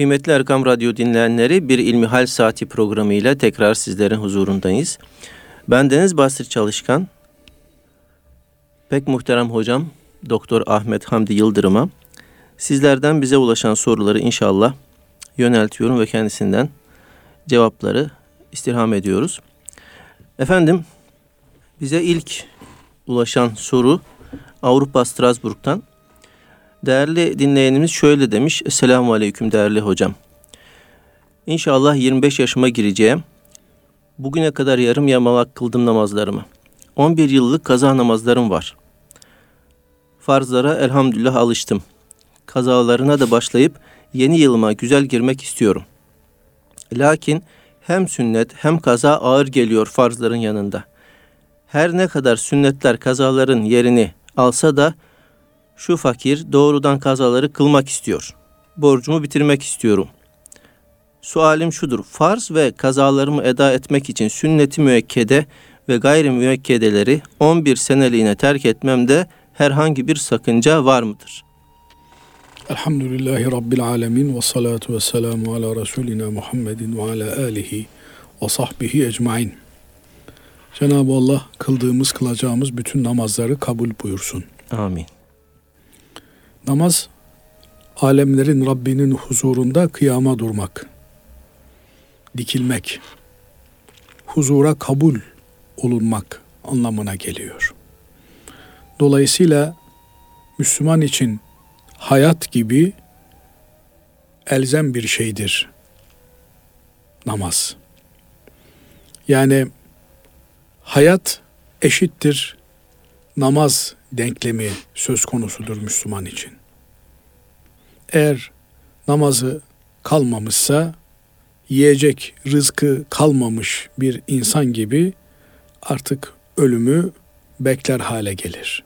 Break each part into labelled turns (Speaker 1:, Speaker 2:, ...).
Speaker 1: Kıymetli Erkam Radyo dinleyenleri bir İlmihal Saati programıyla tekrar sizlerin huzurundayız. Ben Deniz Basri Çalışkan, pek muhterem hocam Doktor Ahmet Hamdi Yıldırım'a sizlerden bize ulaşan soruları inşallah yöneltiyorum ve kendisinden cevapları istirham ediyoruz. Efendim bize ilk ulaşan soru Avrupa Strasbourg'tan. Değerli dinleyenimiz şöyle demiş. Esselamu Aleyküm değerli hocam. İnşallah 25 yaşıma gireceğim. Bugüne kadar yarım yamalak kıldım namazlarımı. 11 yıllık kaza namazlarım var. Farzlara elhamdülillah alıştım. Kazalarına da başlayıp yeni yılıma güzel girmek istiyorum. Lakin hem sünnet hem kaza ağır geliyor farzların yanında. Her ne kadar sünnetler kazaların yerini alsa da şu fakir doğrudan kazaları kılmak istiyor. Borcumu bitirmek istiyorum. Sualim şudur. Farz ve kazalarımı eda etmek için sünneti müekkede ve gayri müekkedeleri 11 seneliğine terk etmemde herhangi bir sakınca var mıdır?
Speaker 2: Elhamdülillahi Rabbil alemin ve salatu ve selamu ala Resulina Muhammedin ve ala alihi ve sahbihi ecmain. Cenab-ı Allah kıldığımız, kılacağımız bütün namazları kabul buyursun.
Speaker 1: Amin.
Speaker 2: Namaz, alemlerin Rabbinin huzurunda kıyama durmak, dikilmek, huzura kabul olunmak anlamına geliyor. Dolayısıyla Müslüman için hayat gibi elzem bir şeydir namaz. Yani hayat eşittir namaz denklemi söz konusudur Müslüman için. Eğer namazı kalmamışsa yiyecek rızkı kalmamış bir insan gibi artık ölümü bekler hale gelir.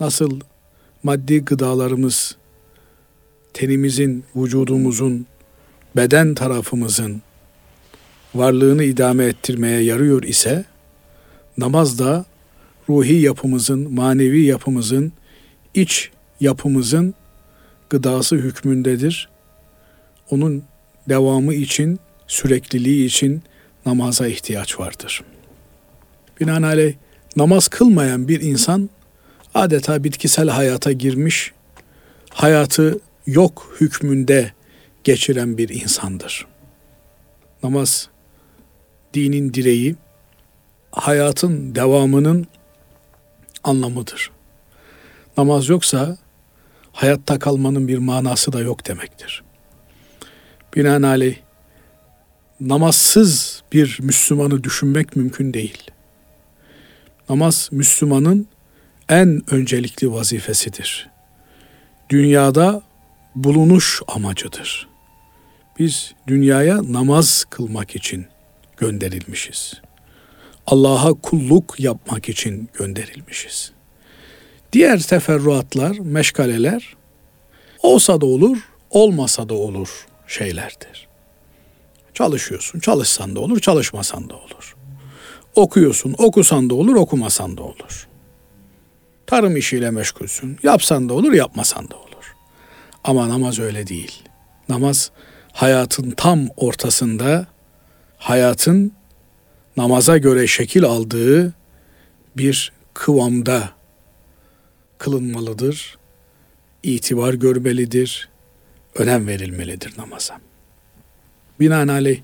Speaker 2: Nasıl maddi gıdalarımız tenimizin, vücudumuzun, beden tarafımızın varlığını idame ettirmeye yarıyor ise namaz da ruhi yapımızın, manevi yapımızın, iç yapımızın gıdası hükmündedir. Onun devamı için, sürekliliği için namaza ihtiyaç vardır. Binaenaleyh namaz kılmayan bir insan adeta bitkisel hayata girmiş, hayatı yok hükmünde geçiren bir insandır. Namaz dinin direği, hayatın devamının anlamıdır. Namaz yoksa hayatta kalmanın bir manası da yok demektir. Binaenaleyh namazsız bir Müslümanı düşünmek mümkün değil. Namaz Müslümanın en öncelikli vazifesidir. Dünyada bulunuş amacıdır. Biz dünyaya namaz kılmak için gönderilmişiz. Allah'a kulluk yapmak için gönderilmişiz. Diğer teferruatlar, meşgaleler olsa da olur, olmasa da olur şeylerdir. Çalışıyorsun, çalışsan da olur, çalışmasan da olur. Okuyorsun, okusan da olur, okumasan da olur. Tarım işiyle meşgulsün, yapsan da olur, yapmasan da olur. Ama namaz öyle değil. Namaz hayatın tam ortasında, hayatın namaza göre şekil aldığı bir kıvamda kılınmalıdır, itibar görmelidir, önem verilmelidir namaza. Binaenaleyh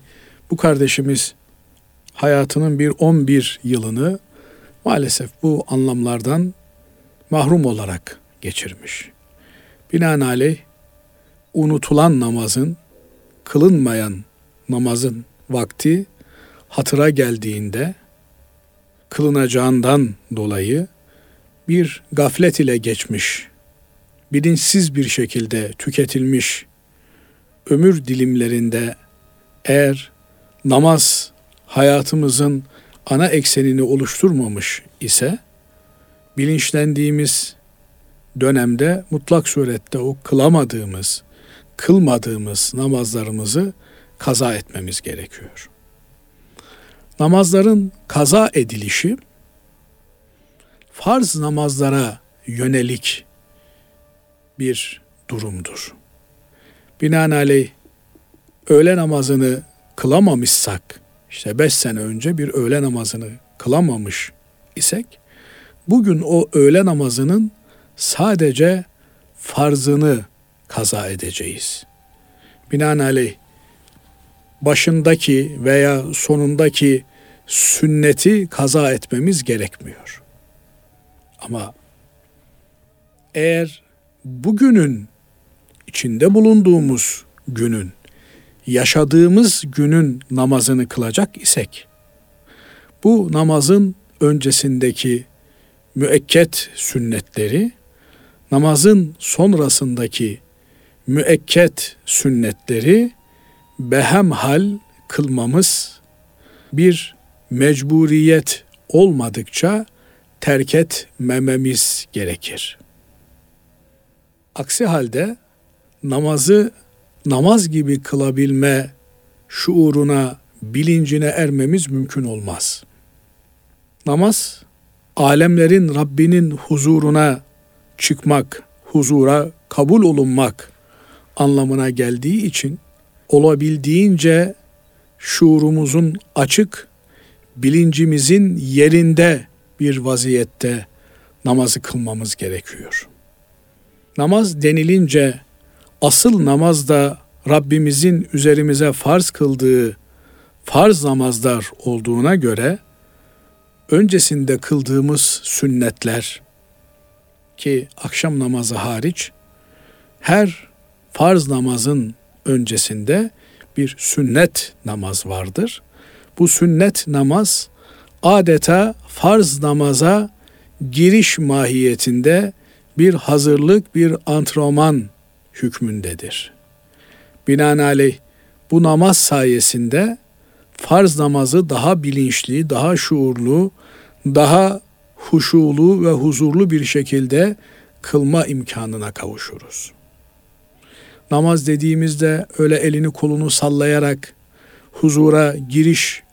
Speaker 2: bu kardeşimiz hayatının bir 11 yılını maalesef bu anlamlardan mahrum olarak geçirmiş. Binaenaleyh unutulan namazın, kılınmayan namazın vakti hatıra geldiğinde kılınacağından dolayı bir gaflet ile geçmiş, bilinçsiz bir şekilde tüketilmiş ömür dilimlerinde eğer namaz hayatımızın ana eksenini oluşturmamış ise bilinçlendiğimiz dönemde mutlak surette o kılamadığımız, kılmadığımız namazlarımızı kaza etmemiz gerekiyor. Namazların kaza edilişi farz namazlara yönelik bir durumdur. Binaenaleyh öğle namazını kılamamışsak, işte beş sene önce bir öğle namazını kılamamış isek, bugün o öğle namazının sadece farzını kaza edeceğiz. Binaenaleyh başındaki veya sonundaki sünneti kaza etmemiz gerekmiyor. Ama eğer bugünün içinde bulunduğumuz günün yaşadığımız günün namazını kılacak isek bu namazın öncesindeki müekket sünnetleri namazın sonrasındaki müekket sünnetleri behemhal kılmamız bir mecburiyet olmadıkça terk etmememiz gerekir. Aksi halde namazı namaz gibi kılabilme şuuruna, bilincine ermemiz mümkün olmaz. Namaz, alemlerin Rabbinin huzuruna çıkmak, huzura kabul olunmak anlamına geldiği için olabildiğince şuurumuzun açık, bilincimizin yerinde bir vaziyette namazı kılmamız gerekiyor. Namaz denilince asıl namaz da Rabbimizin üzerimize farz kıldığı farz namazlar olduğuna göre öncesinde kıldığımız sünnetler ki akşam namazı hariç her farz namazın öncesinde bir sünnet namaz vardır. Bu sünnet namaz adeta farz namaza giriş mahiyetinde bir hazırlık, bir antrenman hükmündedir. Binaenaleyh bu namaz sayesinde farz namazı daha bilinçli, daha şuurlu, daha huşulu ve huzurlu bir şekilde kılma imkanına kavuşuruz. Namaz dediğimizde öyle elini kolunu sallayarak huzura giriş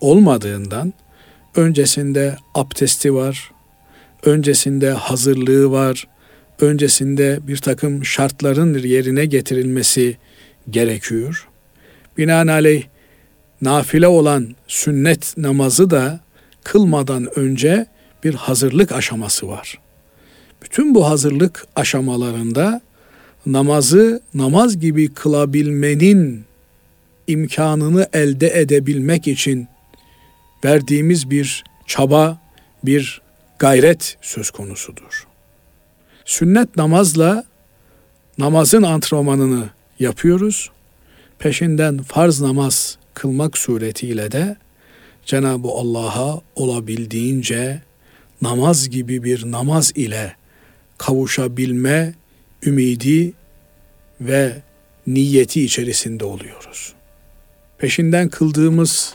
Speaker 2: olmadığından öncesinde abdesti var, öncesinde hazırlığı var, öncesinde bir takım şartların yerine getirilmesi gerekiyor. Binaenaleyh nafile olan sünnet namazı da kılmadan önce bir hazırlık aşaması var. Bütün bu hazırlık aşamalarında namazı namaz gibi kılabilmenin imkanını elde edebilmek için verdiğimiz bir çaba, bir gayret söz konusudur. Sünnet namazla namazın antrenmanını yapıyoruz. Peşinden farz namaz kılmak suretiyle de Cenab-ı Allah'a olabildiğince namaz gibi bir namaz ile kavuşabilme ümidi ve niyeti içerisinde oluyoruz. Peşinden kıldığımız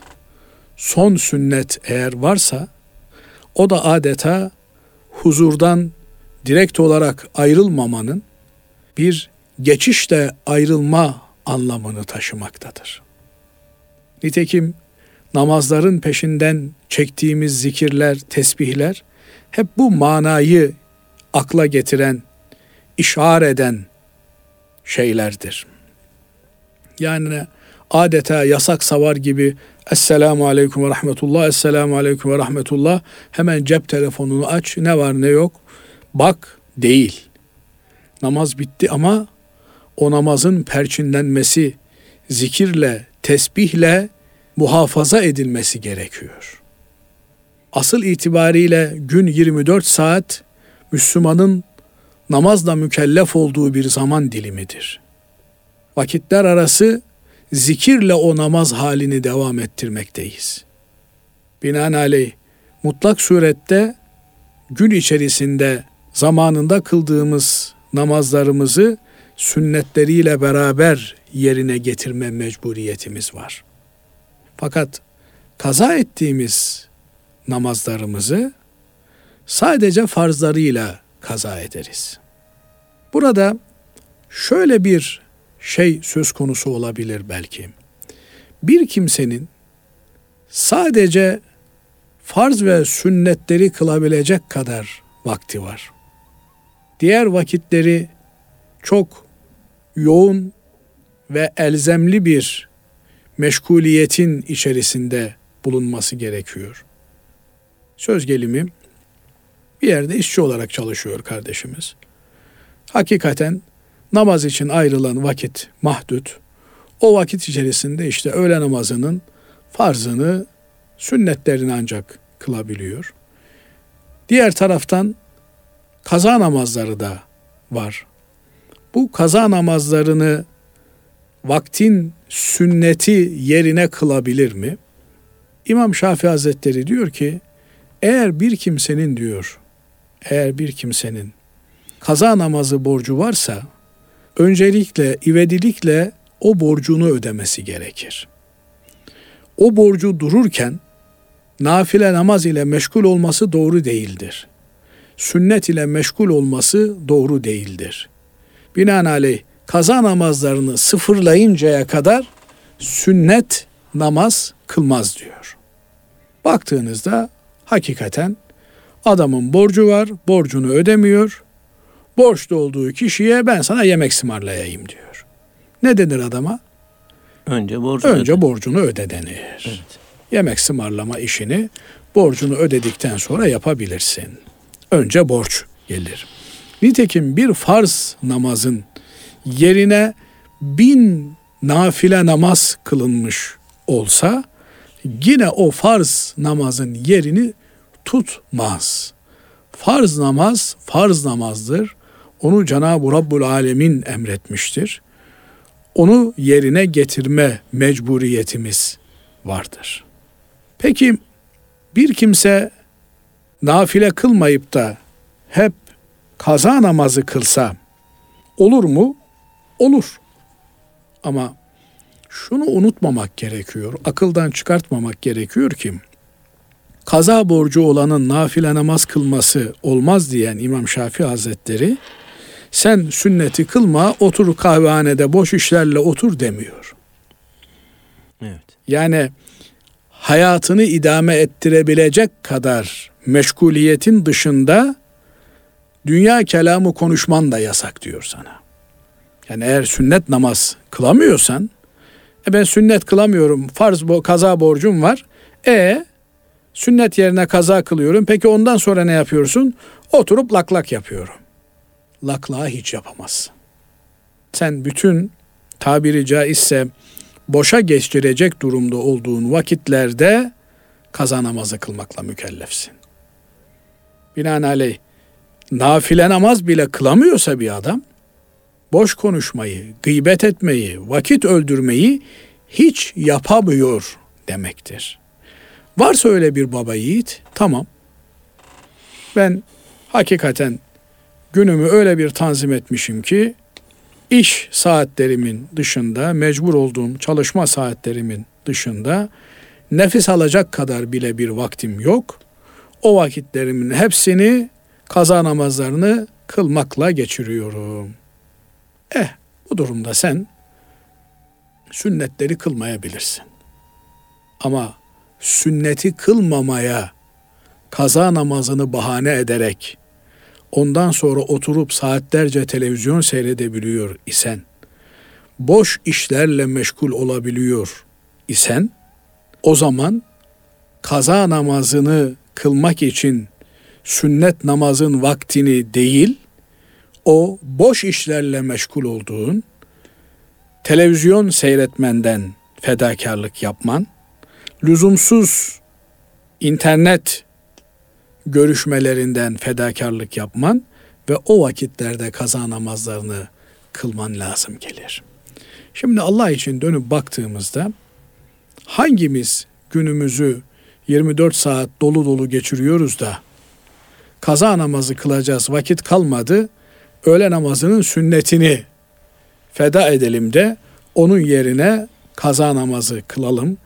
Speaker 2: son sünnet eğer varsa o da adeta huzurdan direkt olarak ayrılmamanın bir geçişle ayrılma anlamını taşımaktadır. Nitekim namazların peşinden çektiğimiz zikirler, tesbihler hep bu manayı akla getiren, işar eden şeylerdir. Yani adeta yasak savar gibi Esselamu Aleyküm ve Rahmetullah, Esselamu Aleyküm ve Rahmetullah hemen cep telefonunu aç ne var ne yok bak değil. Namaz bitti ama o namazın perçinlenmesi zikirle, tesbihle muhafaza edilmesi gerekiyor. Asıl itibariyle gün 24 saat Müslümanın namazla mükellef olduğu bir zaman dilimidir. Vakitler arası zikirle o namaz halini devam ettirmekteyiz. Binaenaleyh mutlak surette gün içerisinde zamanında kıldığımız namazlarımızı sünnetleriyle beraber yerine getirme mecburiyetimiz var. Fakat kaza ettiğimiz namazlarımızı sadece farzlarıyla kaza ederiz. Burada şöyle bir şey söz konusu olabilir belki. Bir kimsenin sadece farz ve sünnetleri kılabilecek kadar vakti var. Diğer vakitleri çok yoğun ve elzemli bir meşguliyetin içerisinde bulunması gerekiyor. Söz gelimi bir yerde işçi olarak çalışıyor kardeşimiz. Hakikaten namaz için ayrılan vakit mahdut. O vakit içerisinde işte öğle namazının farzını, sünnetlerini ancak kılabiliyor. Diğer taraftan kaza namazları da var. Bu kaza namazlarını vaktin sünneti yerine kılabilir mi? İmam Şafii Hazretleri diyor ki eğer bir kimsenin diyor eğer bir kimsenin kaza namazı borcu varsa öncelikle ivedilikle o borcunu ödemesi gerekir. O borcu dururken nafile namaz ile meşgul olması doğru değildir. Sünnet ile meşgul olması doğru değildir. Binaenaleyh kaza namazlarını sıfırlayıncaya kadar sünnet namaz kılmaz diyor. Baktığınızda hakikaten adamın borcu var, borcunu ödemiyor. Borçlu olduğu kişiye ben sana yemek ısmarlayayım diyor. Ne denir adama?
Speaker 1: Önce borcu
Speaker 2: Önce
Speaker 1: öde.
Speaker 2: borcunu öde denir.
Speaker 1: Evet.
Speaker 2: Yemek ısmarlama işini borcunu ödedikten sonra yapabilirsin. Önce borç gelir. Nitekim bir farz namazın yerine bin nafile namaz kılınmış olsa yine o farz namazın yerini tutmaz. Farz namaz farz namazdır. Onu Cenab-ı Rabbul Alemin emretmiştir. Onu yerine getirme mecburiyetimiz vardır. Peki bir kimse nafile kılmayıp da hep kaza namazı kılsa olur mu? Olur. Ama şunu unutmamak gerekiyor, akıldan çıkartmamak gerekiyor ki kaza borcu olanın nafile namaz kılması olmaz diyen İmam Şafii Hazretleri sen sünneti kılma otur kahvehanede boş işlerle otur demiyor.
Speaker 1: Evet.
Speaker 2: Yani hayatını idame ettirebilecek kadar meşguliyetin dışında dünya kelamı konuşman da yasak diyor sana. Yani eğer sünnet namaz kılamıyorsan, e ben sünnet kılamıyorum, farz bo kaza borcum var. E sünnet yerine kaza kılıyorum. Peki ondan sonra ne yapıyorsun? Oturup lak lak yapıyorum. Laklağı hiç yapamazsın. Sen bütün tabiri caizse boşa geçirecek durumda olduğun vakitlerde kaza namazı kılmakla mükellefsin. Binaenaleyh nafile namaz bile kılamıyorsa bir adam boş konuşmayı, gıybet etmeyi, vakit öldürmeyi hiç yapamıyor demektir. Varsa öyle bir baba yiğit tamam. Ben hakikaten günümü öyle bir tanzim etmişim ki iş saatlerimin dışında, mecbur olduğum çalışma saatlerimin dışında nefes alacak kadar bile bir vaktim yok. O vakitlerimin hepsini kaza namazlarını kılmakla geçiriyorum. Eh bu durumda sen sünnetleri kılmayabilirsin. Ama sünneti kılmamaya kaza namazını bahane ederek ondan sonra oturup saatlerce televizyon seyredebiliyor isen, boş işlerle meşgul olabiliyor isen, o zaman kaza namazını kılmak için sünnet namazın vaktini değil, o boş işlerle meşgul olduğun, televizyon seyretmenden fedakarlık yapman, lüzumsuz internet görüşmelerinden fedakarlık yapman ve o vakitlerde kaza namazlarını kılman lazım gelir. Şimdi Allah için dönüp baktığımızda hangimiz günümüzü 24 saat dolu dolu geçiriyoruz da kaza namazı kılacağız vakit kalmadı öğle namazının sünnetini feda edelim de onun yerine kaza namazı kılalım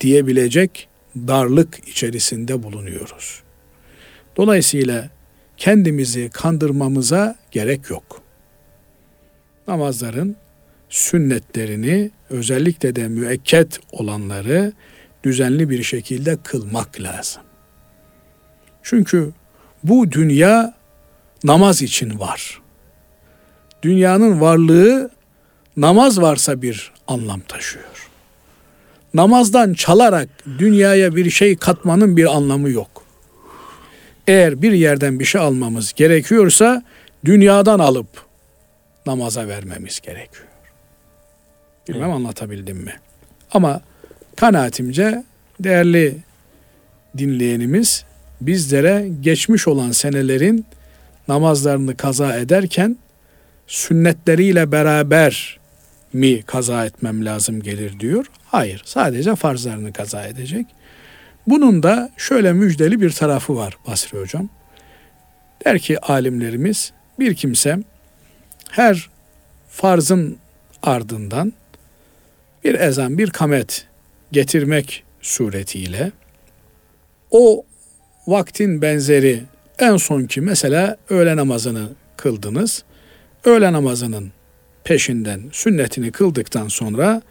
Speaker 2: diyebilecek darlık içerisinde bulunuyoruz. Dolayısıyla kendimizi kandırmamıza gerek yok. Namazların sünnetlerini özellikle de müekket olanları düzenli bir şekilde kılmak lazım. Çünkü bu dünya namaz için var. Dünyanın varlığı namaz varsa bir anlam taşıyor. Namazdan çalarak dünyaya bir şey katmanın bir anlamı yok. Eğer bir yerden bir şey almamız gerekiyorsa dünyadan alıp namaza vermemiz gerekiyor. Bilmem
Speaker 1: Evet.
Speaker 2: anlatabildim mi? Ama kanaatimce değerli dinleyenimiz bizlere geçmiş olan senelerin namazlarını kaza ederken sünnetleriyle beraber mi kaza etmem lazım gelir diyor. Hayır, sadece farzlarını kaza edecek. Bunun da şöyle müjdeli bir tarafı var Basri Hocam. Der ki alimlerimiz bir kimse her farzın ardından bir ezan, bir kamet getirmek suretiyle o vaktin benzeri en sonki mesela öğle namazını kıldınız. Öğle namazının peşinden sünnetini kıldıktan sonra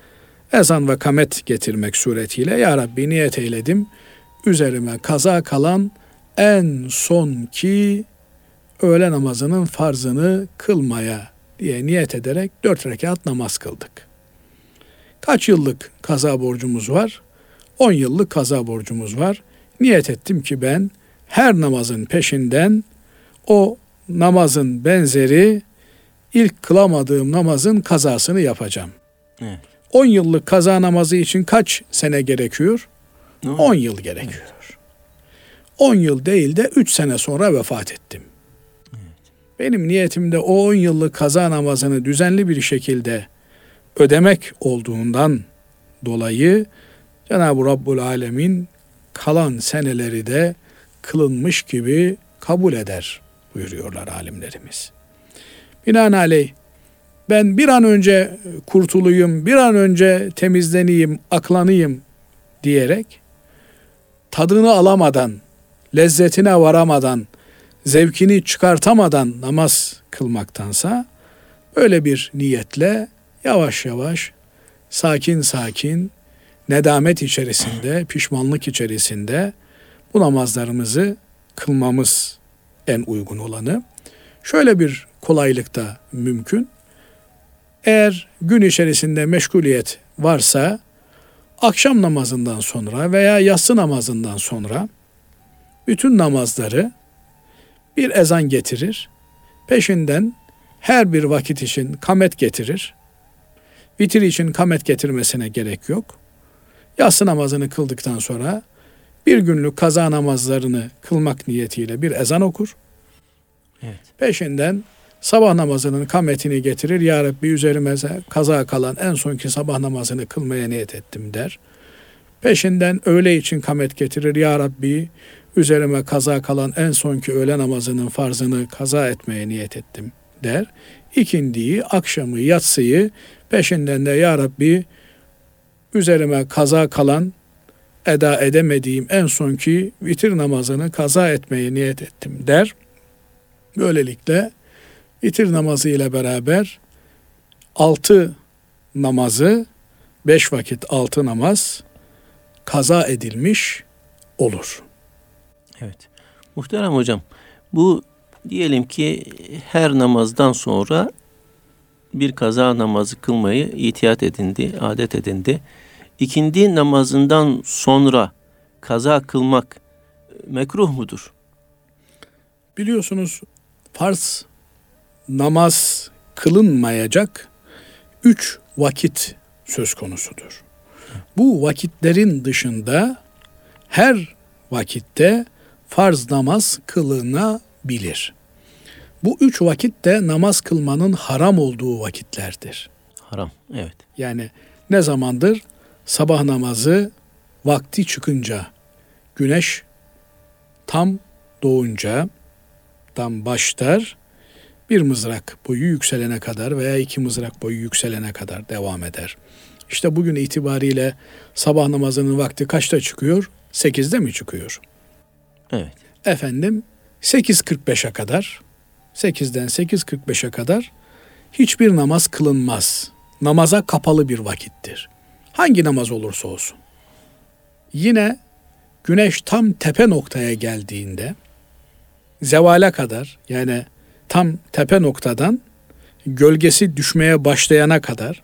Speaker 2: ezan ve kamet getirmek suretiyle Ya Rabbi niyet eyledim. Üzerime kaza kalan en sonki öğle namazının farzını kılmaya diye niyet ederek dört rekat namaz kıldık. Kaç yıllık kaza borcumuz var? 10 yıllık kaza borcumuz var. Niyet ettim ki ben her namazın peşinden o namazın benzeri ilk kılamadığım namazın kazasını yapacağım.
Speaker 1: Evet.
Speaker 2: 10 yıllık kaza namazı için kaç sene gerekiyor?
Speaker 1: Ne
Speaker 2: 10 yıl gerekiyor. 10 yıl değil de 3 sene sonra vefat ettim. Benim niyetimde o 10 yıllık kaza namazını düzenli bir şekilde ödemek olduğundan dolayı Cenab-ı Rabbul Alemin kalan seneleri de kılınmış gibi kabul eder buyuruyorlar alimlerimiz. Binaenaleyh ben bir an önce kurtulayım, bir an önce temizleneyim, aklanayım diyerek tadını alamadan, lezzetine varamadan, zevkini çıkartamadan namaz kılmaktansa öyle bir niyetle yavaş yavaş, sakin sakin, nedamet içerisinde, pişmanlık içerisinde bu namazlarımızı kılmamız en uygun olanı. Şöyle bir kolaylık da mümkün. Eğer gün içerisinde meşguliyet varsa akşam namazından sonra veya yatsı namazından sonra bütün namazları bir ezan getirir. Peşinden her bir vakit için kamet getirir. Vitir için kamet getirmesine gerek yok. Yatsı namazını kıldıktan sonra bir günlük kaza namazlarını kılmak niyetiyle bir ezan okur.
Speaker 1: Evet.
Speaker 2: Peşinden sabah namazının kametini getirir. Ya Rabbi üzerime kaza kalan en sonki sabah namazını kılmaya niyet ettim der. Peşinden öğle için kamet getirir. Ya Rabbi üzerime kaza kalan en sonki öğle namazının farzını kaza etmeye niyet ettim der. İkindiyi, akşamı, yatsıyı peşinden de Ya Rabbi üzerime kaza kalan eda edemediğim en sonki vitir namazını kaza etmeye niyet ettim der. Böylelikle vitir namazı ile beraber altı namazı beş vakit altı namaz kaza edilmiş olur.
Speaker 1: Evet. Muhterem hocam, bu diyelim ki her namazdan sonra bir kaza namazı kılmayı itiyat edindi, adet edindi. İkindi namazından sonra kaza kılmak mekruh mudur?
Speaker 2: Biliyorsunuz farz namaz kılınmayacak üç vakit söz konusudur. Bu vakitlerin dışında her vakitte farz namaz kılınabilir. Bu üç vakit de namaz kılmanın haram olduğu vakitlerdir.
Speaker 1: Haram. Evet.
Speaker 2: Yani ne zamandır? Sabah namazı vakti çıkınca, güneş tam doğunca, tam başlar, bir mızrak boyu yükselene kadar veya iki mızrak boyu yükselene kadar devam eder. İşte bugün itibariyle sabah namazının vakti kaçta çıkıyor? 8'de mi çıkıyor?
Speaker 1: Evet.
Speaker 2: Efendim 8.45'e kadar 8'den 8.45'e kadar hiçbir namaz kılınmaz. Namaza kapalı bir vakittir. Hangi namaz olursa olsun. Yine güneş tam tepe noktaya geldiğinde zevale kadar yani tam tepe noktadan gölgesi düşmeye başlayana kadar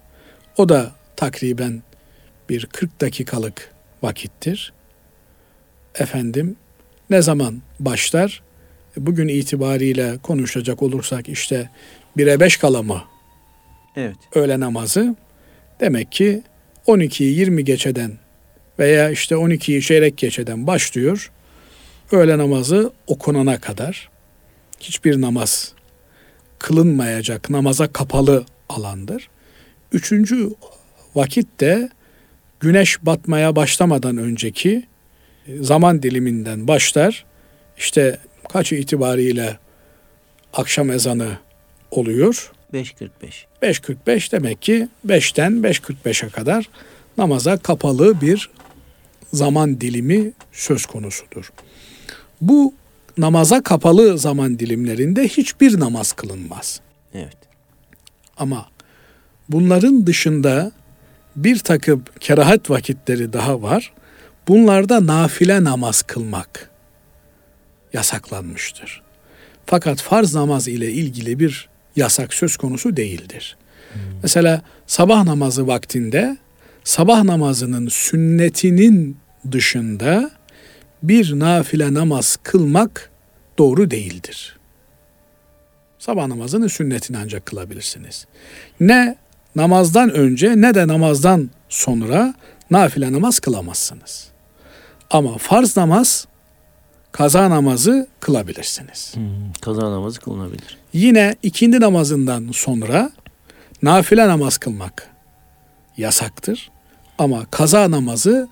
Speaker 2: O da takriben bir 40 dakikalık vakittir. Efendim ne zaman başlar? Bugün itibariyle konuşacak olursak işte 1'e 5 kala mı
Speaker 1: Evet.
Speaker 2: öğle namazı? Demek ki 12'yi 20 geçeden veya işte 12'yi çeyrek geçeden başlıyor. Öğle namazı okunana kadar hiçbir namaz kılınmayacak namaza kapalı alandır. Üçüncü vakit de güneş batmaya başlamadan önceki zaman diliminden başlar. İşte kaçı itibariyle akşam ezanı oluyor.
Speaker 1: 5.45.
Speaker 2: 5.45 demek ki 5'ten 5.45'e kadar namaza kapalı bir zaman dilimi söz konusudur. Bu namaza kapalı zaman dilimlerinde hiçbir namaz kılınmaz.
Speaker 1: Evet.
Speaker 2: Ama bunların dışında bir takım kerahat vakitleri daha var. Bunlarda nafile namaz kılmak yasaklanmıştır. Fakat farz namaz ile ilgili bir yasak söz konusu değildir. Mesela sabah namazı vaktinde sabah namazının sünnetinin dışında bir nafile namaz kılmak doğru değildir. Sabah namazının sünnetini ancak kılabilirsiniz. Ne namazdan önce ne de namazdan sonra nafile namaz kılamazsınız. Ama farz namaz, kaza namazı kılabilirsiniz.
Speaker 1: Hmm, kaza namazı kılınabilir.
Speaker 2: Yine ikindi namazından sonra nafile namaz kılmak yasaktır. Ama kaza namazı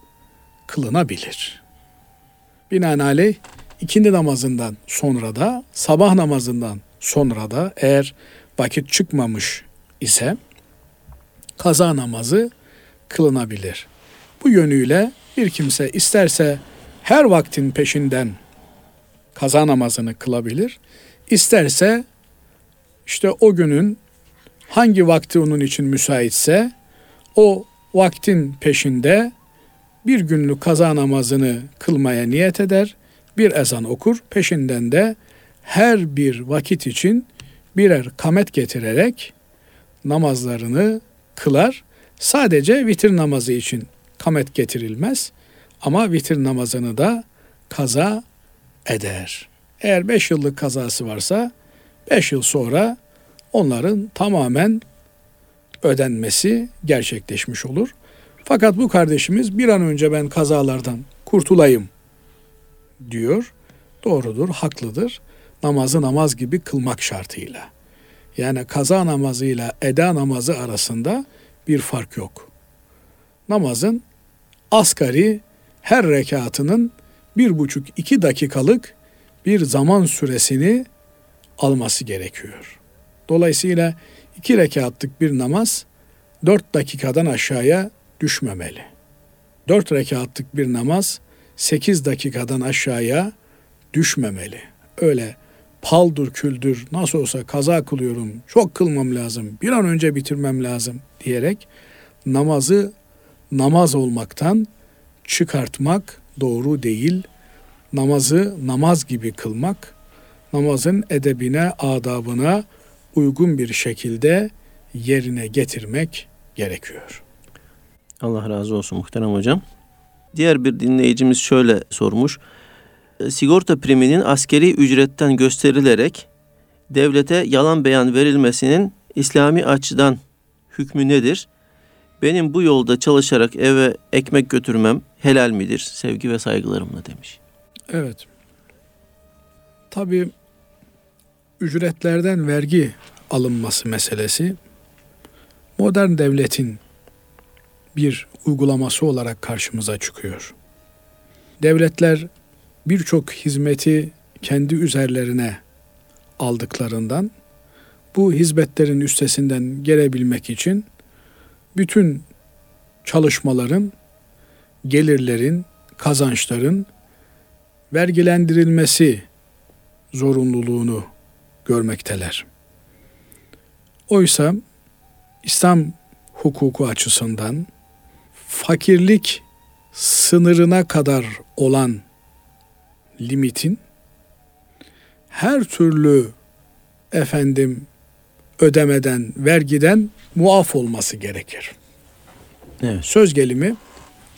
Speaker 2: kılınabilir. Binaenaleyh ikindi namazından sonra da sabah namazından sonra da eğer vakit çıkmamış ise kaza namazı kılınabilir. Bu yönüyle bir kimse isterse her vaktin peşinden kaza namazını kılabilir. İsterse işte o günün hangi vakti onun için müsaitse o vaktin peşinde bir günlük kaza namazını kılmaya niyet eder. Bir ezan okur. Peşinden de her bir vakit için birer kamet getirerek namazlarını kılar. Sadece vitir namazı için kamet getirilmez ama vitir namazını da kaza eder. Eğer beş yıllık kazası varsa beş yıl sonra onların tamamen ödenmesi gerçekleşmiş olur. Fakat bu kardeşimiz bir an önce ben kazalardan kurtulayım diyor. Doğrudur, haklıdır. Namazı namaz gibi kılmak şartıyla. Yani kaza namazıyla eda namazı arasında bir fark yok. Namazın asgari her rekatının bir buçuk iki dakikalık bir zaman süresini alması gerekiyor. Dolayısıyla iki rekatlık bir namaz dört dakikadan aşağıya düşmemeli. Dört rekatlık bir namaz sekiz dakikadan aşağıya düşmemeli. Öyle paldur küldür nasıl olsa kaza kılıyorum çok kılmam lazım bir an önce bitirmem lazım diyerek namazı namaz olmaktan çıkartmak doğru değil. Namazı namaz gibi kılmak, namazın edebine, adabına uygun bir şekilde yerine getirmek gerekiyor.
Speaker 1: Allah razı olsun muhterem hocam. Diğer bir dinleyicimiz şöyle sormuş. E, Sigorta priminin askeri ücretten gösterilerek devlete yalan beyan verilmesinin İslami açıdan hükmü nedir? Benim bu yolda çalışarak eve ekmek götürmem helal midir? Sevgi ve saygılarımla demiş.
Speaker 2: Evet. Tabii ücretlerden vergi alınması meselesi modern devletin bir uygulaması olarak karşımıza çıkıyor. Devletler birçok hizmeti kendi üzerlerine aldıklarından bu hizmetlerin üstesinden gelebilmek için bütün çalışmaların, gelirlerin, kazançların vergilendirilmesi zorunluluğunu görmekteler. Oysa İslam hukuku açısından fakirlik sınırına kadar olan limitin her türlü efendim ödemeden, vergiden muaf olması gerekir.
Speaker 1: Evet.
Speaker 2: Söz gelimi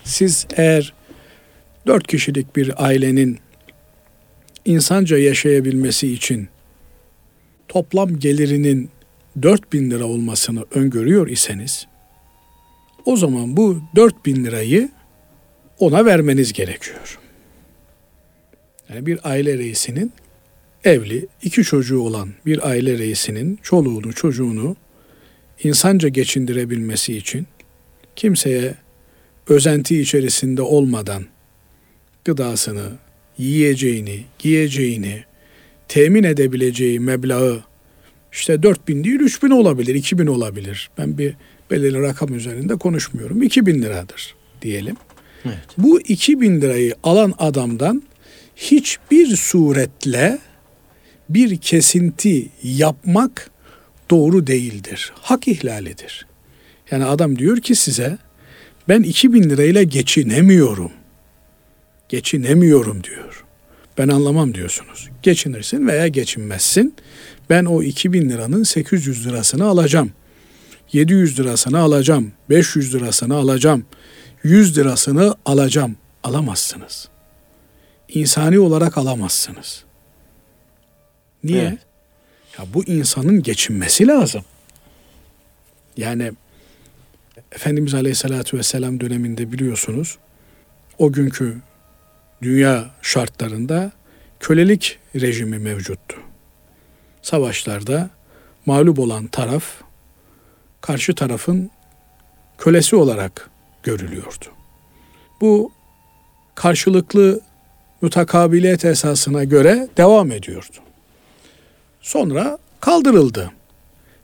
Speaker 2: siz eğer dört kişilik bir ailenin insanca yaşayabilmesi için toplam gelirinin 4000 lira olmasını öngörüyor iseniz o zaman bu 4000 lirayı ona vermeniz gerekiyor. Yani bir aile reisinin evli, iki çocuğu olan bir aile reisinin çoluğunu, çocuğunu insanca geçindirebilmesi için kimseye özenti içerisinde olmadan gıdasını, yiyeceğini, giyeceğini temin edebileceği meblağı işte 4000 değil 3000 olabilir, 2000 olabilir. Ben bir belirli rakam üzerinde konuşmuyorum. 2000 liradır diyelim.
Speaker 1: Evet.
Speaker 2: Bu 2000 lirayı alan adamdan hiçbir suretle bir kesinti yapmak doğru değildir. Hak ihlalidir. Yani adam diyor ki size ben 2000 lirayla geçinemiyorum. Geçinemiyorum diyor. Ben anlamam diyorsunuz. Geçinirsin veya geçinmezsin. Ben o 2000 liranın 800 lirasını alacağım. 700 lirasını alacağım. 500 lirasını alacağım. 100 lirasını alacağım. Alamazsınız. İnsani olarak alamazsınız. Niye?
Speaker 1: Evet.
Speaker 2: Ya bu insanın geçinmesi lazım. Yani Efendimiz Aleyhisselatü Vesselam döneminde biliyorsunuz o günkü dünya şartlarında kölelik rejimi mevcuttu. Savaşlarda mağlup olan taraf karşı tarafın kölesi olarak görülüyordu. Bu karşılıklı mutakabiliyet esasına göre devam ediyordu. Sonra kaldırıldı.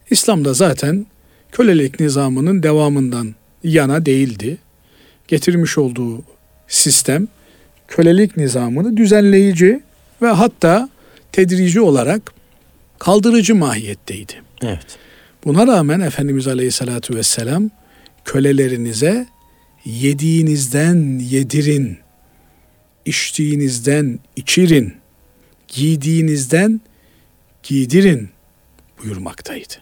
Speaker 2: İslam'da zaten kölelik nizamının devamından yana değildi. Getirmiş olduğu sistem kölelik nizamını düzenleyici ve hatta tedrici olarak kaldırıcı mahiyetteydi.
Speaker 1: Evet.
Speaker 2: Buna rağmen Efendimiz Aleyhisselatü Vesselam kölelerinize yediğinizden yedirin, içtiğinizden içirin, giydiğinizden giydirin buyurmaktaydı.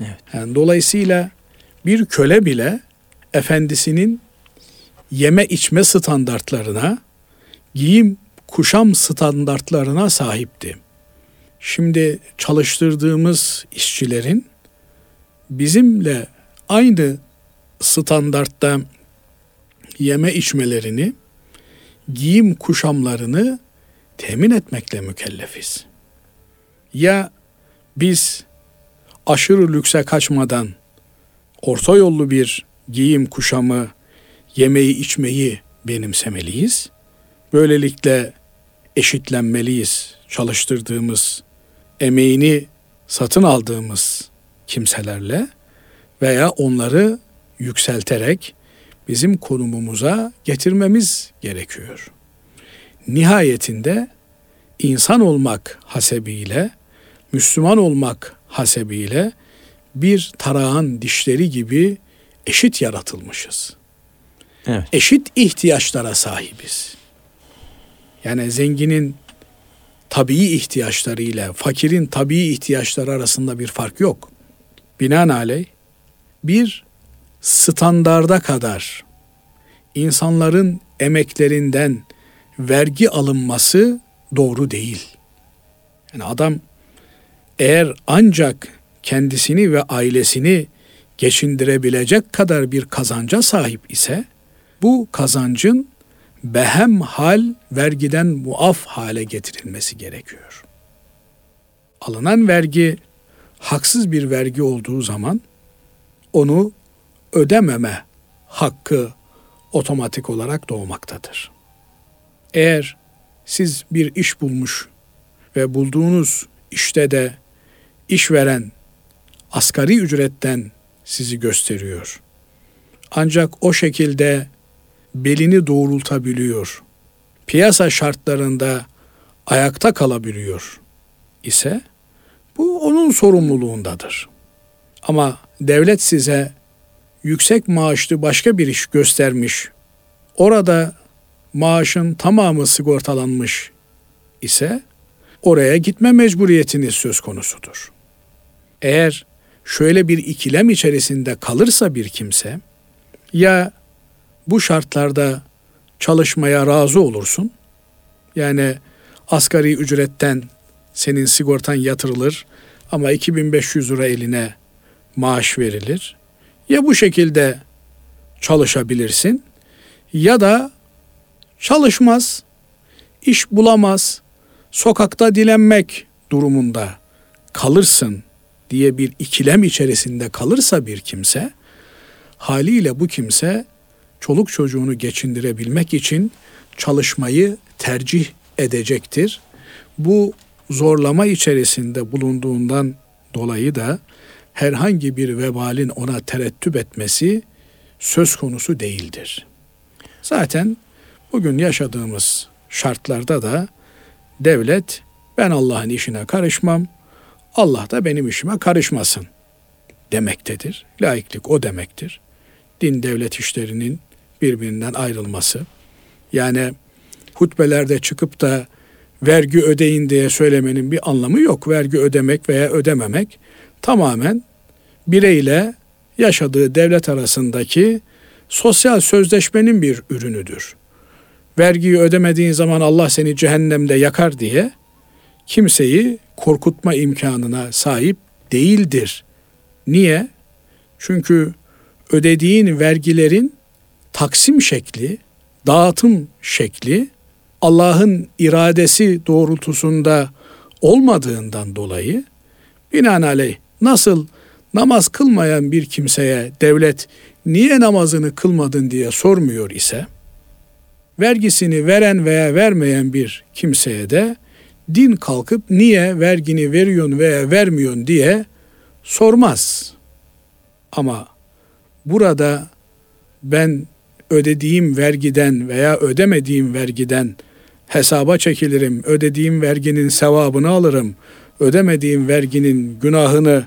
Speaker 1: Evet.
Speaker 2: Yani dolayısıyla bir köle bile efendisinin yeme içme standartlarına, giyim kuşam standartlarına sahipti. Şimdi çalıştırdığımız işçilerin bizimle aynı standartta yeme içmelerini, giyim kuşamlarını temin etmekle mükellefiz. Ya biz aşırı lükse kaçmadan orta yollu bir giyim kuşamı, yemeği içmeyi benimsemeliyiz. Böylelikle eşitlenmeliyiz çalıştırdığımız, emeğini satın aldığımız kimselerle veya onları yükselterek bizim konumumuza getirmemiz gerekiyor. Nihayetinde insan olmak hasebiyle, Müslüman olmak hasebiyle bir tarağın dişleri gibi eşit yaratılmışız.
Speaker 1: Evet.
Speaker 2: Eşit ihtiyaçlara sahibiz. Yani zenginin tabii ihtiyaçları ile fakirin tabii ihtiyaçları arasında bir fark yok. Binaenaleyh bir standarda kadar insanların emeklerinden vergi alınması doğru değil. Yani adam eğer ancak kendisini ve ailesini geçindirebilecek kadar bir kazanca sahip ise bu kazancın behem hal vergiden muaf hale getirilmesi gerekiyor. Alınan vergi haksız bir vergi olduğu zaman onu ödememe hakkı otomatik olarak doğmaktadır. Eğer siz bir iş bulmuş ve bulduğunuz işte de işveren asgari ücretten sizi gösteriyor. Ancak o şekilde belini doğrultabiliyor. Piyasa şartlarında ayakta kalabiliyor ise bu onun sorumluluğundadır. Ama devlet size yüksek maaşlı başka bir iş göstermiş. Orada maaşın tamamı sigortalanmış ise oraya gitme mecburiyetiniz söz konusudur. Eğer şöyle bir ikilem içerisinde kalırsa bir kimse Ya bu şartlarda çalışmaya razı olursun. Yani asgari ücretten senin sigortan yatırılır ama 2500 lira eline maaş verilir. Ya bu şekilde çalışabilirsin ya da çalışmaz, iş bulamaz, sokakta dilenmek durumunda kalırsın diye bir ikilem içerisinde kalırsa bir kimse haliyle bu kimse çoluk çocuğunu geçindirebilmek için çalışmayı tercih edecektir. Bu zorlama içerisinde bulunduğundan dolayı da herhangi bir vebalin ona terettüp etmesi söz konusu değildir. Zaten bugün yaşadığımız şartlarda da devlet ben Allah'ın işine karışmam, Allah da benim işime karışmasın demektedir. Laiklik o demektir. Din devlet işlerinin birbirinden ayrılması. Yani hutbelerde çıkıp da vergi ödeyin diye söylemenin bir anlamı yok. Vergi ödemek veya ödememek tamamen bireyle yaşadığı devlet arasındaki sosyal sözleşmenin bir ürünüdür. Vergiyi ödemediğin zaman Allah seni cehennemde yakar diye kimseyi korkutma imkanına sahip değildir. Niye? Çünkü ödediğin vergilerin taksim şekli, dağıtım şekli Allah'ın iradesi doğrultusunda olmadığından dolayı binaenaleyh nasıl namaz kılmayan bir kimseye devlet niye namazını kılmadın diye sormuyor ise vergisini veren veya vermeyen bir kimseye de din kalkıp niye vergini veriyorsun veya vermiyorsun diye sormaz. Ama burada ben ödediğim vergiden veya ödemediğim vergiden hesaba çekilirim. Ödediğim verginin sevabını alırım. Ödemediğim verginin günahını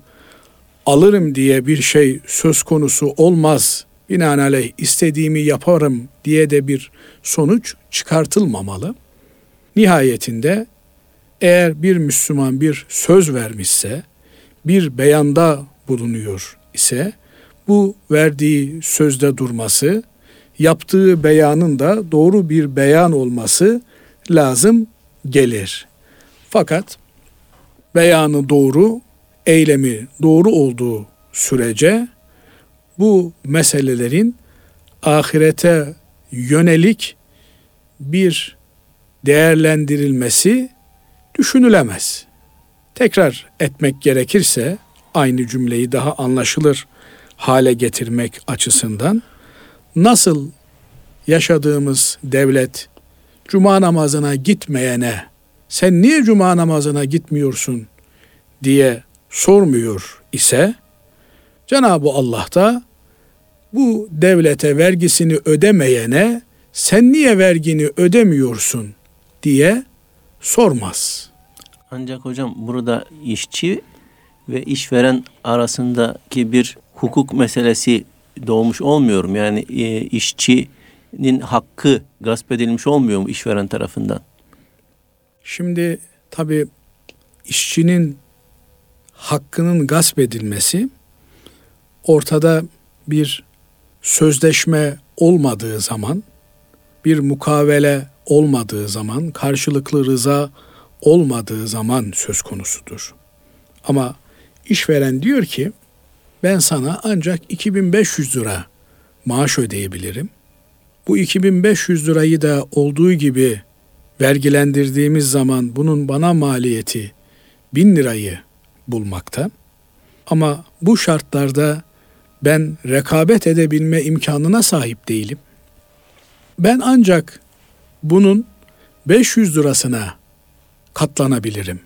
Speaker 2: alırım diye bir şey söz konusu olmaz. Binaenaleyh istediğimi yaparım diye de bir sonuç çıkartılmamalı. Nihayetinde eğer bir Müslüman bir söz vermişse, bir beyanda bulunuyor ise bu verdiği sözde durması, yaptığı beyanın da doğru bir beyan olması lazım gelir. Fakat beyanı doğru, eylemi doğru olduğu sürece bu meselelerin ahirete yönelik bir değerlendirilmesi düşünülemez. Tekrar etmek gerekirse aynı cümleyi daha anlaşılır hale getirmek açısından nasıl yaşadığımız devlet cuma namazına gitmeyene sen niye cuma namazına gitmiyorsun diye sormuyor ise Cenab-ı Allah da bu devlete vergisini ödemeyene sen niye vergini ödemiyorsun diye sormaz.
Speaker 1: Ancak hocam burada işçi ve işveren arasındaki bir hukuk meselesi doğmuş olmuyor mu? Yani e, işçinin hakkı gasp edilmiş olmuyor mu işveren tarafından?
Speaker 2: Şimdi tabi işçinin hakkının gasp edilmesi ortada bir sözleşme olmadığı zaman, bir mukavele olmadığı zaman, karşılıklı rıza olmadığı zaman söz konusudur. Ama işveren diyor ki ben sana ancak 2500 lira maaş ödeyebilirim. Bu 2500 lirayı da olduğu gibi vergilendirdiğimiz zaman bunun bana maliyeti 1000 lirayı bulmakta. Ama bu şartlarda ben rekabet edebilme imkanına sahip değilim. Ben ancak bunun 500 lirasına katlanabilirim.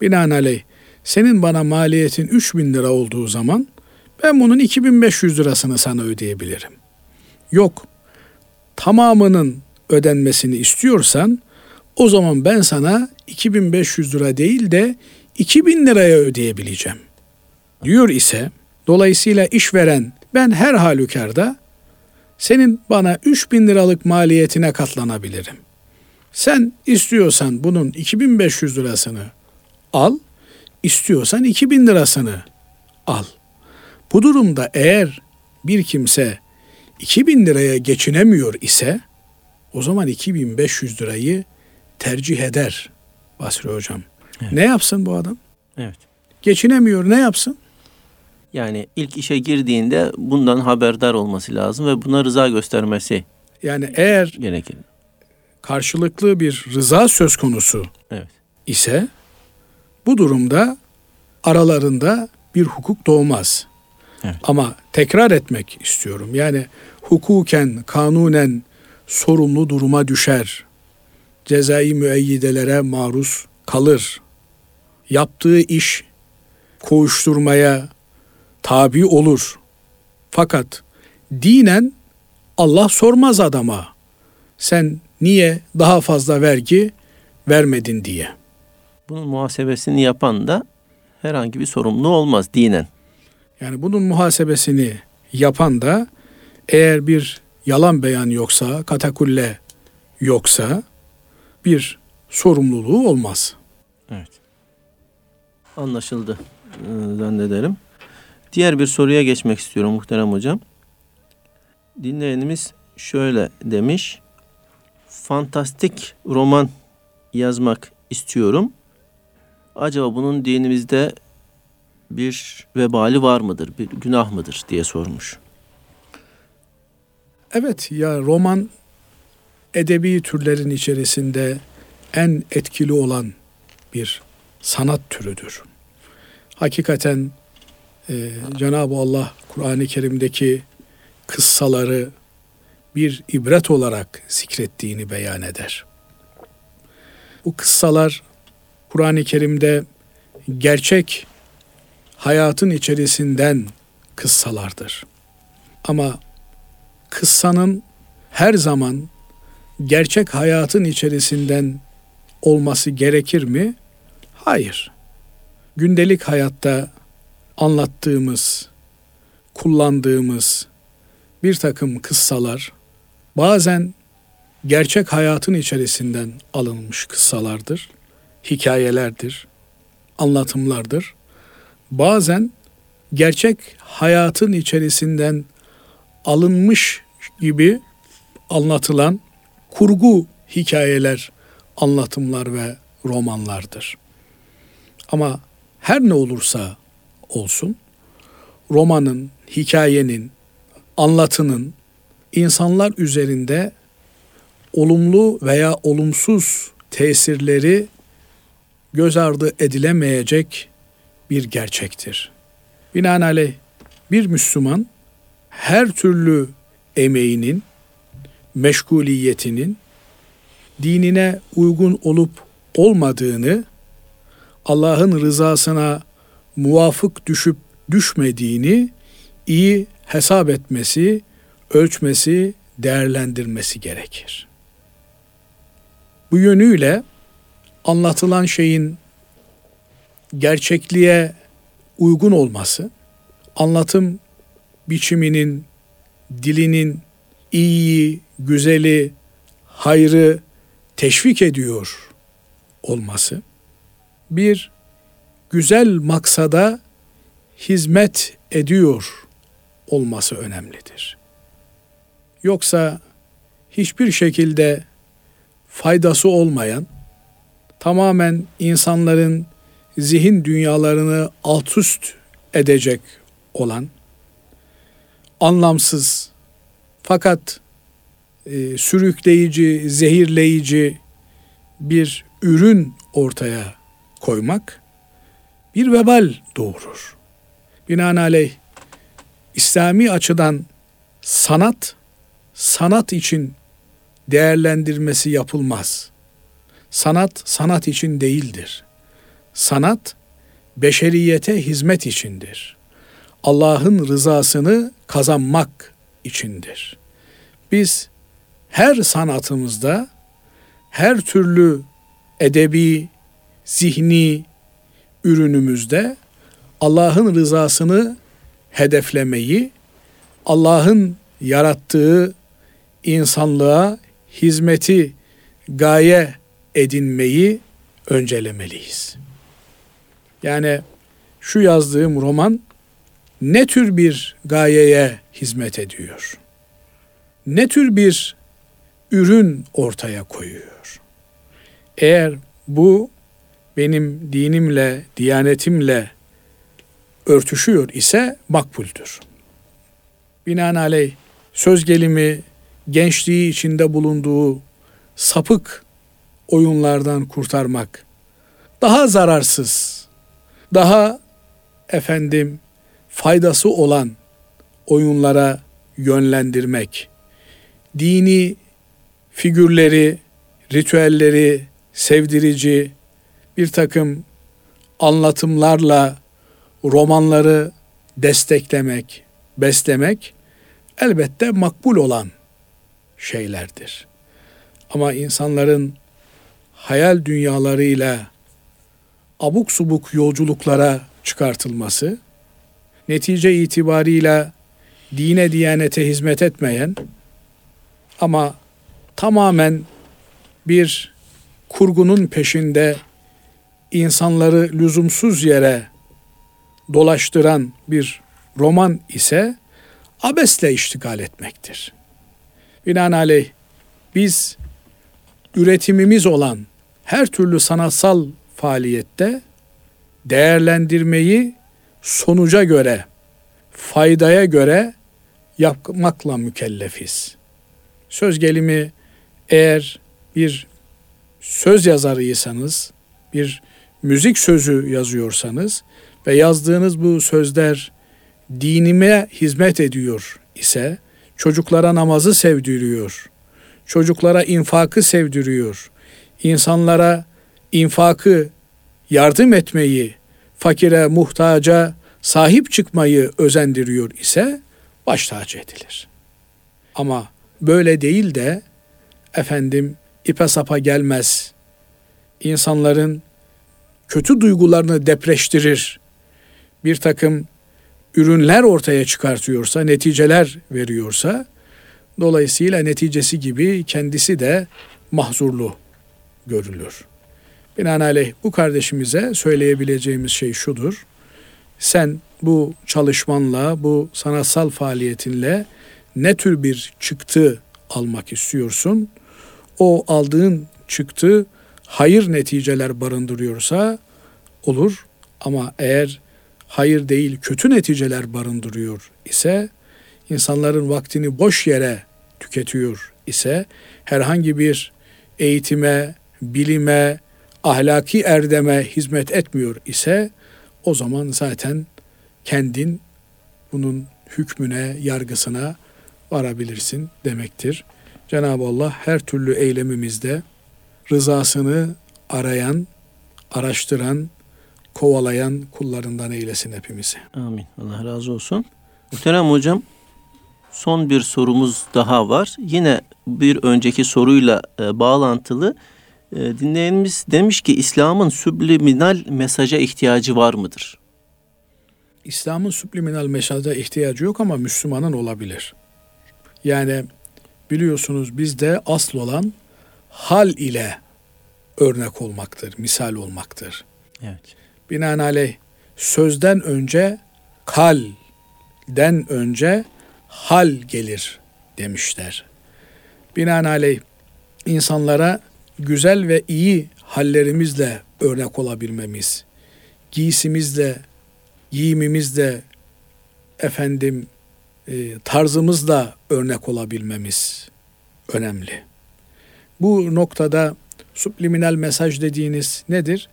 Speaker 2: Binaenaleyh senin bana maliyetin 3000 lira olduğu zaman ben bunun 2500 lirasını sana ödeyebilirim. Yok. Tamamının ödenmesini istiyorsan o zaman ben sana 2500 lira değil de 2000 liraya ödeyebileceğim. Diyor ise dolayısıyla işveren ben her halükarda senin bana 3000 liralık maliyetine katlanabilirim. Sen istiyorsan bunun 2500 lirasını al, istiyorsan 2000 lirasını al. Bu durumda eğer bir kimse 2000 liraya geçinemiyor ise o zaman 2500 lirayı tercih eder Basri Hocam.
Speaker 1: Evet.
Speaker 2: Ne yapsın bu adam?
Speaker 1: Evet.
Speaker 2: Geçinemiyor ne yapsın?
Speaker 1: Yani ilk işe girdiğinde bundan haberdar olması lazım ve buna rıza göstermesi
Speaker 2: Yani eğer
Speaker 1: gerekir.
Speaker 2: karşılıklı bir rıza söz konusu
Speaker 1: Evet.
Speaker 2: ise bu durumda aralarında bir hukuk doğmaz.
Speaker 1: Evet.
Speaker 2: Ama tekrar etmek istiyorum. Yani hukuken, kanunen sorumlu duruma düşer. Cezai müeyyidelere maruz kalır. Yaptığı iş koğuşturmaya tabi olur. Fakat dinen Allah sormaz adama. Sen niye daha fazla vergi vermedin diye.
Speaker 1: Bunun muhasebesini yapan da herhangi bir sorumlu olmaz dinen.
Speaker 2: Yani bunun muhasebesini yapan da eğer bir yalan beyan yoksa, katakulle yoksa bir sorumluluğu olmaz.
Speaker 1: Evet. Anlaşıldı e, zannederim. Diğer bir soruya geçmek istiyorum muhterem hocam. Dinleyenimiz şöyle demiş. Fantastik roman yazmak istiyorum. Acaba bunun dinimizde bir vebali var mıdır, bir günah mıdır diye sormuş.
Speaker 2: Evet ya roman edebi türlerin içerisinde en etkili olan bir sanat türüdür. Hakikaten e, Cenab-ı Allah Kur'an-ı Kerim'deki kıssaları bir ibret olarak zikrettiğini beyan eder. Bu kıssalar Kur'an-ı Kerim'de gerçek hayatın içerisinden kıssalardır. Ama kıssanın her zaman gerçek hayatın içerisinden olması gerekir mi? Hayır. Gündelik hayatta anlattığımız, kullandığımız bir takım kıssalar bazen gerçek hayatın içerisinden alınmış kıssalardır, hikayelerdir, anlatımlardır. Bazen gerçek hayatın içerisinden alınmış gibi anlatılan kurgu hikayeler, anlatımlar ve romanlardır. Ama her ne olursa olsun romanın, hikayenin, anlatının insanlar üzerinde olumlu veya olumsuz tesirleri göz ardı edilemeyecek bir gerçektir. Binaenaleyh bir Müslüman her türlü emeğinin, meşguliyetinin dinine uygun olup olmadığını, Allah'ın rızasına muvafık düşüp düşmediğini iyi hesap etmesi, ölçmesi, değerlendirmesi gerekir. Bu yönüyle anlatılan şeyin gerçekliğe uygun olması, anlatım biçiminin, dilinin iyi, güzeli, hayrı teşvik ediyor olması, bir güzel maksada hizmet ediyor olması önemlidir. Yoksa hiçbir şekilde faydası olmayan, tamamen insanların zihin dünyalarını alt üst edecek olan, anlamsız fakat e, sürükleyici, zehirleyici bir ürün ortaya koymak bir vebal doğurur. Binaenaleyh İslami açıdan sanat, sanat için değerlendirmesi yapılmaz. Sanat, sanat için değildir. Sanat, beşeriyete hizmet içindir. Allah'ın rızasını kazanmak içindir. Biz her sanatımızda her türlü edebi, zihni ürünümüzde Allah'ın rızasını hedeflemeyi, Allah'ın yarattığı insanlığa hizmeti gaye edinmeyi öncelemeliyiz. Yani şu yazdığım roman ne tür bir gayeye hizmet ediyor? ne tür bir ürün ortaya koyuyor? Eğer bu benim dinimle, diyanetimle örtüşüyor ise makbuldür. Binaenaleyh söz gelimi gençliği içinde bulunduğu sapık oyunlardan kurtarmak daha zararsız, daha efendim faydası olan oyunlara yönlendirmek, dini figürleri, ritüelleri sevdirici bir takım anlatımlarla romanları desteklemek, beslemek elbette makbul olan şeylerdir. Ama insanların hayal dünyalarıyla abuk subuk yolculuklara çıkartılması, netice itibarıyla dine diyanete hizmet etmeyen ama tamamen bir kurgunun peşinde insanları lüzumsuz yere dolaştıran bir roman ise abesle iştigal etmektir. Binaenaleyh biz üretimimiz olan her türlü sanatsal faaliyette değerlendirmeyi sonuca göre, faydaya göre yapmakla mükellefiz. Söz gelimi eğer bir söz yazarıysanız, bir müzik sözü yazıyorsanız ve yazdığınız bu sözler dinime hizmet ediyor ise, çocuklara namazı sevdiriyor, çocuklara infakı sevdiriyor, insanlara infakı, yardım etmeyi, fakire, muhtaca sahip çıkmayı özendiriyor ise baş tacı edilir. Ama böyle değil de efendim ipe sapa gelmez. İnsanların kötü duygularını depreştirir. Bir takım ürünler ortaya çıkartıyorsa, neticeler veriyorsa dolayısıyla neticesi gibi kendisi de mahzurlu görülür. Binaenaleyh bu kardeşimize söyleyebileceğimiz şey şudur. Sen bu çalışmanla, bu sanatsal faaliyetinle ne tür bir çıktı almak istiyorsun? O aldığın çıktı hayır neticeler barındırıyorsa olur ama eğer hayır değil kötü neticeler barındırıyor ise insanların vaktini boş yere tüketiyor ise herhangi bir eğitime, bilime, ahlaki erdeme hizmet etmiyor ise o zaman zaten kendin bunun hükmüne, yargısına varabilirsin demektir. Cenab-ı Allah her türlü eylemimizde rızasını arayan, araştıran, kovalayan kullarından eylesin hepimizi.
Speaker 1: Amin. Allah razı olsun. Muhterem hocam son bir sorumuz daha var. Yine bir önceki soruyla e, bağlantılı. E, dinleyenimiz demiş ki İslam'ın subliminal mesaja ihtiyacı var mıdır?
Speaker 2: İslam'ın subliminal mesaja ihtiyacı yok ama Müslümanın olabilir. Yani biliyorsunuz bizde asıl olan hal ile örnek olmaktır, misal olmaktır.
Speaker 1: Evet.
Speaker 2: Binaenaleyh sözden önce kalden önce hal gelir demişler. Binaenaleyh insanlara güzel ve iyi hallerimizle örnek olabilmemiz, giysimizle, giyimimizle, efendim e, tarzımızla örnek olabilmemiz önemli. Bu noktada subliminal mesaj dediğiniz nedir?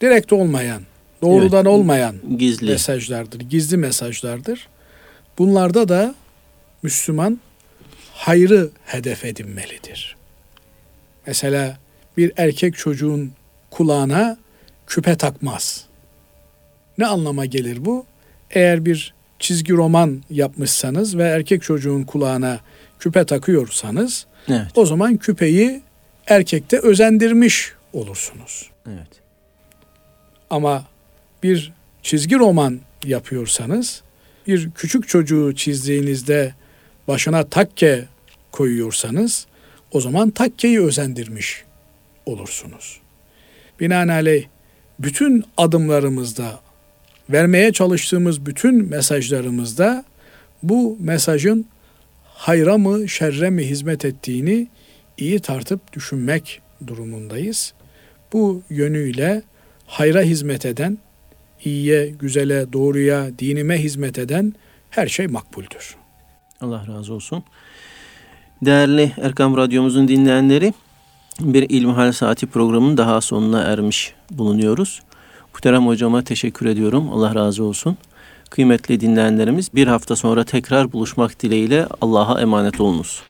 Speaker 2: Direkt olmayan, doğrudan
Speaker 1: Evet.
Speaker 2: olmayan
Speaker 1: Gizli.
Speaker 2: mesajlardır, gizli mesajlardır. Bunlarda da Müslüman hayrı hedef edinmelidir. Mesela bir erkek çocuğun kulağına küpe takmaz. Ne anlama gelir bu? Eğer bir çizgi roman yapmışsanız ve erkek çocuğun kulağına küpe takıyorsanız
Speaker 1: Evet.
Speaker 2: o zaman küpeyi erkekte özendirmiş olursunuz.
Speaker 1: Evet.
Speaker 2: Ama bir çizgi roman yapıyorsanız bir küçük çocuğu çizdiğinizde başına takke koyuyorsanız o zaman takkeyi özendirmiş olursunuz. Binaenaleyh bütün adımlarımızda vermeye çalıştığımız bütün mesajlarımızda bu mesajın hayra mı şerre mi hizmet ettiğini iyi tartıp düşünmek durumundayız. Bu yönüyle hayra hizmet eden, iyiye, güzele, doğruya, dinime hizmet eden her şey makbuldür.
Speaker 1: Allah razı olsun. Değerli Erkam Radyomuzun dinleyenleri, bir İlmihal Saati programının daha sonuna ermiş bulunuyoruz. Muhterem hocama teşekkür ediyorum. Allah razı olsun. Kıymetli dinleyenlerimiz bir hafta sonra tekrar buluşmak dileğiyle Allah'a emanet olunuz.